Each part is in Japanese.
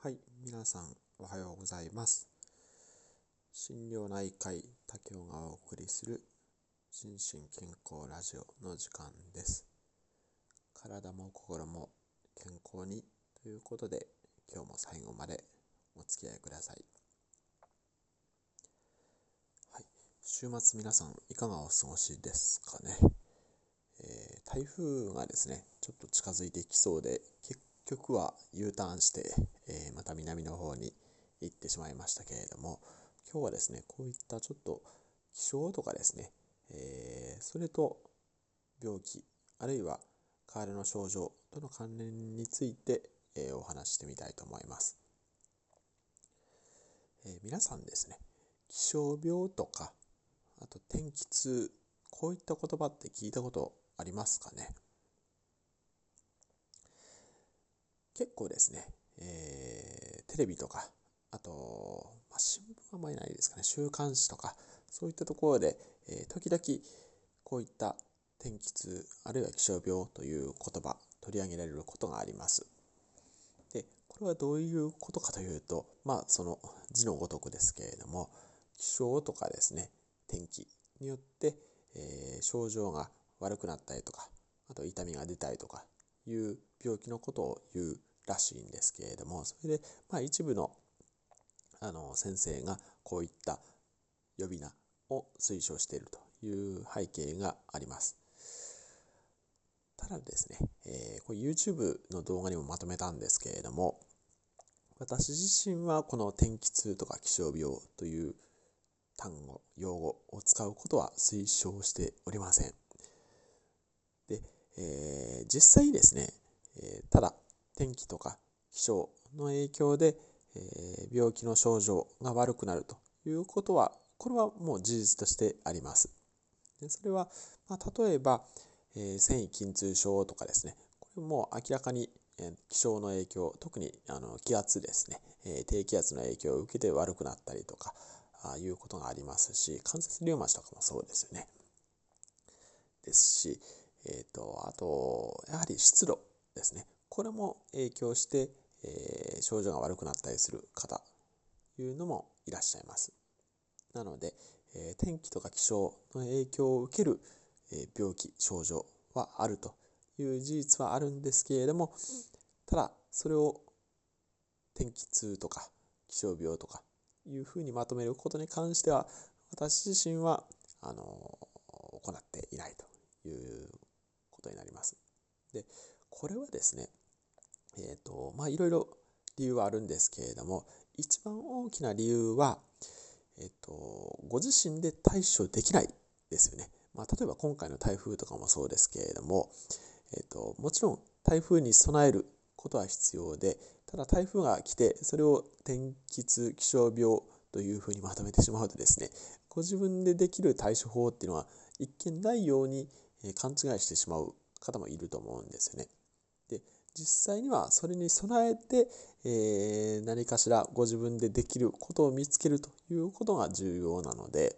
はい、皆さんおはようございます。心療内科医竹雄がお送りする心身健康ラジオの時間です。体も心も健康にということで今日も最後までお付き合いください。はい、週末皆さんいかがお過ごしですかね。えー台風がですね、ちょっと近づいてきそうで、結局は U ターンして、えーまた南の方に行ってしまいましたけれども、今日はですね、こういったちょっと気象とかですね、えーそれと病気、あるいは体の症状との関連について、えーお話ししてみたいと思います。えー皆さんですね、気象病とか、あと天気痛、こういった言葉って聞いたことありますかね？結構ですね、えーテレビとか、あと、まあ、新聞はあんまりないですかね、週刊誌とか、そういったところで、えー時々こういった天気痛、あるいは気象病という言葉、取り上げられることがあります。で、これはどういうことかというと、まあ、その字のごとくですけれども、気象とかですね、天気によって、えー症状が悪くなったりとか、あと痛みが出たりとかいう病気のことを言うらしいんですけれども、それで、まあ、一部のあの先生がこういった呼び名を推奨しているという背景があります。ただですね、えーこれ YouTube の動画にもまとめたんですけれども、私自身はこの天気痛とか気象病という単語、用語を使うことは推奨しておりません。で、えー実際にですね、えーただ天気とか気象の影響で、え病気の症状が悪くなるということは、これはもう事実としてあります。でそれは、まあ、例えば、えー繊維筋痛症とかですね、これも明らかに、えー気象の影響、特にあの気圧ですね、えー低気圧の影響を受けて悪くなったりとか、あいうことがありますし、関節リウマチとかもそうですよね。ですし、えー、とあとやはり湿度ですねこれも影響して、えー症状が悪くなったりする方というのもいらっしゃいますなので、えー天気とか気象の影響を受ける、えー病気症状はあるという事実はあるんですけれどもただそれを天気痛とか気象病とかいうふうにまとめることに関しては私自身はあの行っていないということになります。でこれはですねえっ、とまあいろいろ理由はあるんですけれども一番大きな理由はえっ、とご自身で対処できないですよね。まあ、例えば今回の台風とかもそうですけれども、えっともちろん台風に備えることは必要でただ台風が来てそれを天気痛気象病というふうにまとめてしまうとですねご自分でできる対処法っていうのは一見ないように勘違いしてしまう方もいると思うんですよね。実際にはそれに備えて、えー何かしらご自分でできることを見つけるということが重要なので、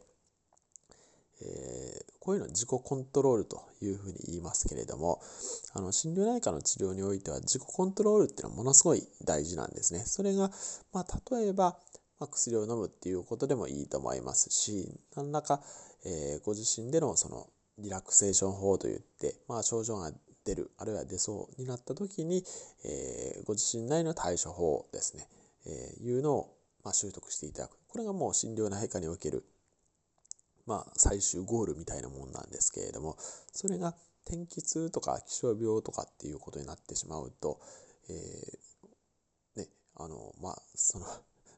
えーこういうのは自己コントロールというふうに言いますけれどもあの心療内科の治療においては自己コントロールっていうのはものすごい大事なんですね。それが、まあ、例えば、ま、薬を飲むっていうことでもいいと思いますし何らか、えーご自身でのそのリラクゼーション法といって、まあ、症状が出るあるいは出そうになった時に、えーご自身なりの対処法ですね、えーいうのを、まあ、習得していただく。これがもう心療内科におけるまあ、最終ゴールみたいなもんなんですけれどもそれが天気痛とか気象病とかっていうことになってしまうと、えーねあのまあその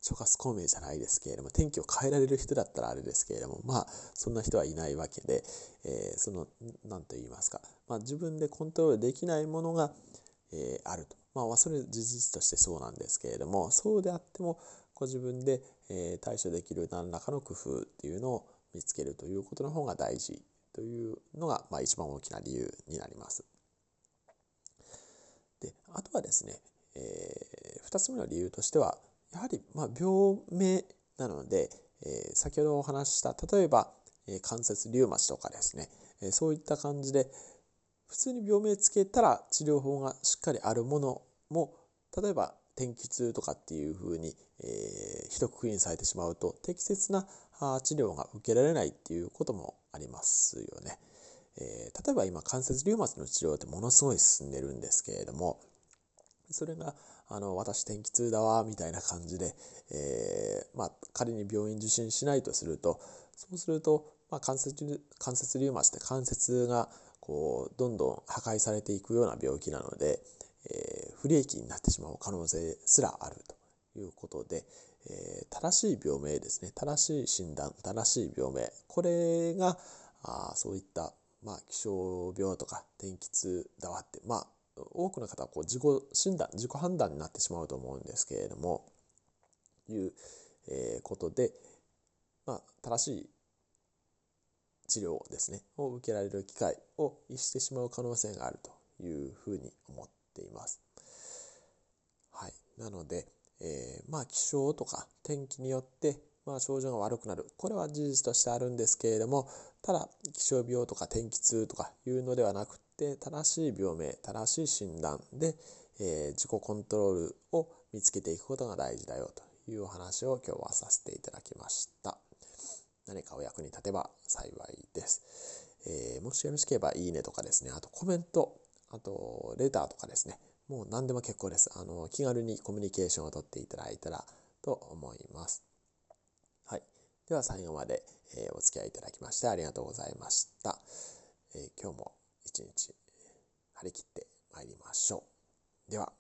諸葛孔明じゃないですけれども天気を変えられる人だったらあれですけれどもまあそんな人はいないわけで、えーその何と言いますか、まあ、自分でコントロールできないものが、えーあると。まあ、それ事実としてそうなんですけれどもそうであってもご自分で、えー対処できる何らかの工夫っていうのを見つけるということの方が大事というのが、まあ、一番大きな理由になります。であとはですね、え2つ目の理由としてはやはりま病名なので、え先ほどお話しした例えば、え関節リウマチとかですね、えそういった感じで普通に病名つけたら治療法がしっかりあるものも例えば天気痛とかっていうふうに、えー、一括りにされてしまうと適切な治療が受けられないっていうこともありますよね。えー、例えば今関節リウマチの治療ってものすごい進んでるんですけれどもそれがあの私天気痛だわみたいな感じで、えー、まあ、仮に病院受診しないとするとそうすると、まあ、関節関節リウマチって関節がこうどんどん破壊されていくような病気なので、えー、不利益になってしまう可能性すらあるということで、えー、正しい病名ですね。正しい診断正しい病名。これがあそういった、まあ、気象病とか天気痛だわってまあ多くの方はこう自己診断自己判断になってしまうと思うんですけれどもいう、ことで、まあ、正しい治療ですねを受けられる機会を逸してしまう可能性があるというふうに思っています。はい、なので、えー、まあ気象とか天気によってまあ症状が悪くなるこれは事実としてあるんですけれどもただ気象病とか天気痛とかいうのではなくて正しい病名正しい診断で、えー、自己コントロールを見つけていくことが大事だよというお話を今日はさせていただきました。何かお役に立てば幸いです。えー、もしよろしければいいねとかですね、あとコメント、あとレターとかですね、もう何でも結構です。あの、気軽にコミュニケーションをとっていただいたらと思います。はい。では最後まで、お付き合いいただきましてありがとうございました。え、今日も一日張り切って参りましょう。では。